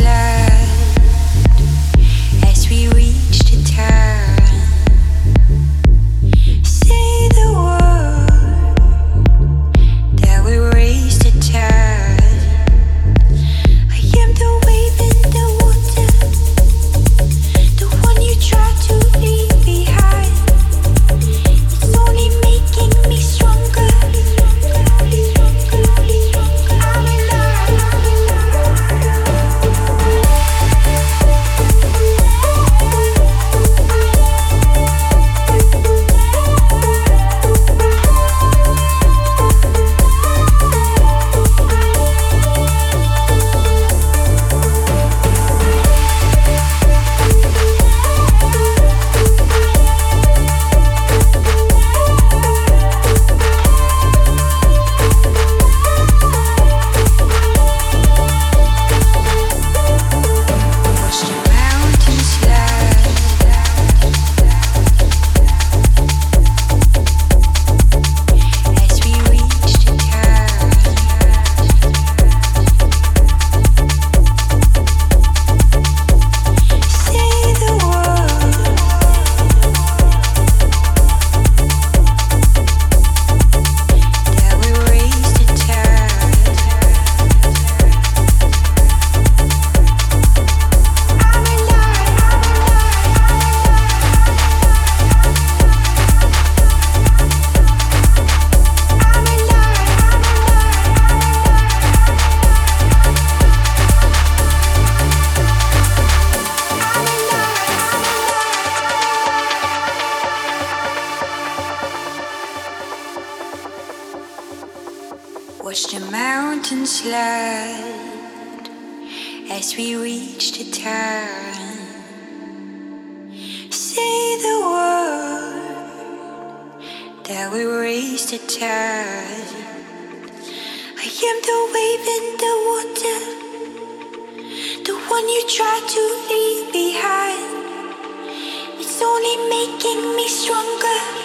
like as we reach the turn, Say the word that we raised the tide. I am the wave in the water, the one you try to leave behind. It's only making me stronger.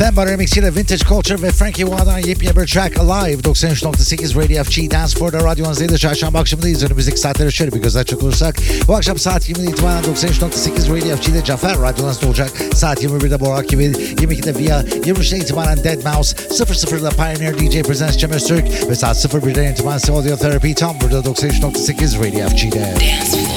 Samba remixiyle Vintage Culture ve Frankie Wah'dan yepyeni bir track Alive 93.8 Radio FG Dance Floor'da radyonuzda çarşamba akşamındayız. Önümüzdeki saatlere şöyle bir göz açacak olursak bu akşam saat 20'den itibaren 93.8 Radio FG'de Cafer radyonuzda olacak. Saat 21'de Borak gibi 22'de Via 23'den itibaren Deadmau5 00'da Pioneer DJ Presents Cem Öztürk ve saat 01'den itibaren Audio Therapy tam burada 93.8 Radio FG'de. Dance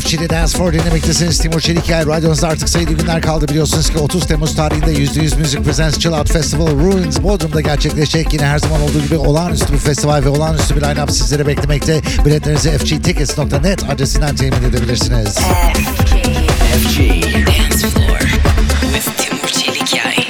FG'de Dance for dinlemektesiniz. Timur Çelikay. Radyonuzda artık sayılı günler kaldı biliyorsunuz ki 30 Temmuz tarihinde %100 Music Presents Chill Out Festival Ruins Bodrum'da gerçekleşecek. Yine her zaman olduğu gibi olağanüstü bir festival ve olağanüstü bir line-up sizleri beklemekte. Biletlerinizi fgtickets.net adresinden temin edebilirsiniz. FG Dance Floor with Timur Çelikay.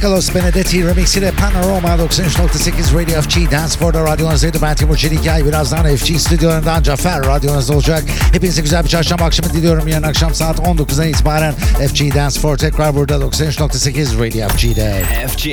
Nicholas Benedetti remixiyle Panorama 93.8 Radio FG Dance Floor'da radyonuzdaydı. Ben Timur Çelikay. Birazdan FG stüdyolarından Cafer radyonuzda olacak. Hepinize güzel bir çarşamba akşamı diliyorum. Yarın akşam saat 19'dan itibaren FG Dance Floor tekrar burada 93.8 Radio FG'de. FG.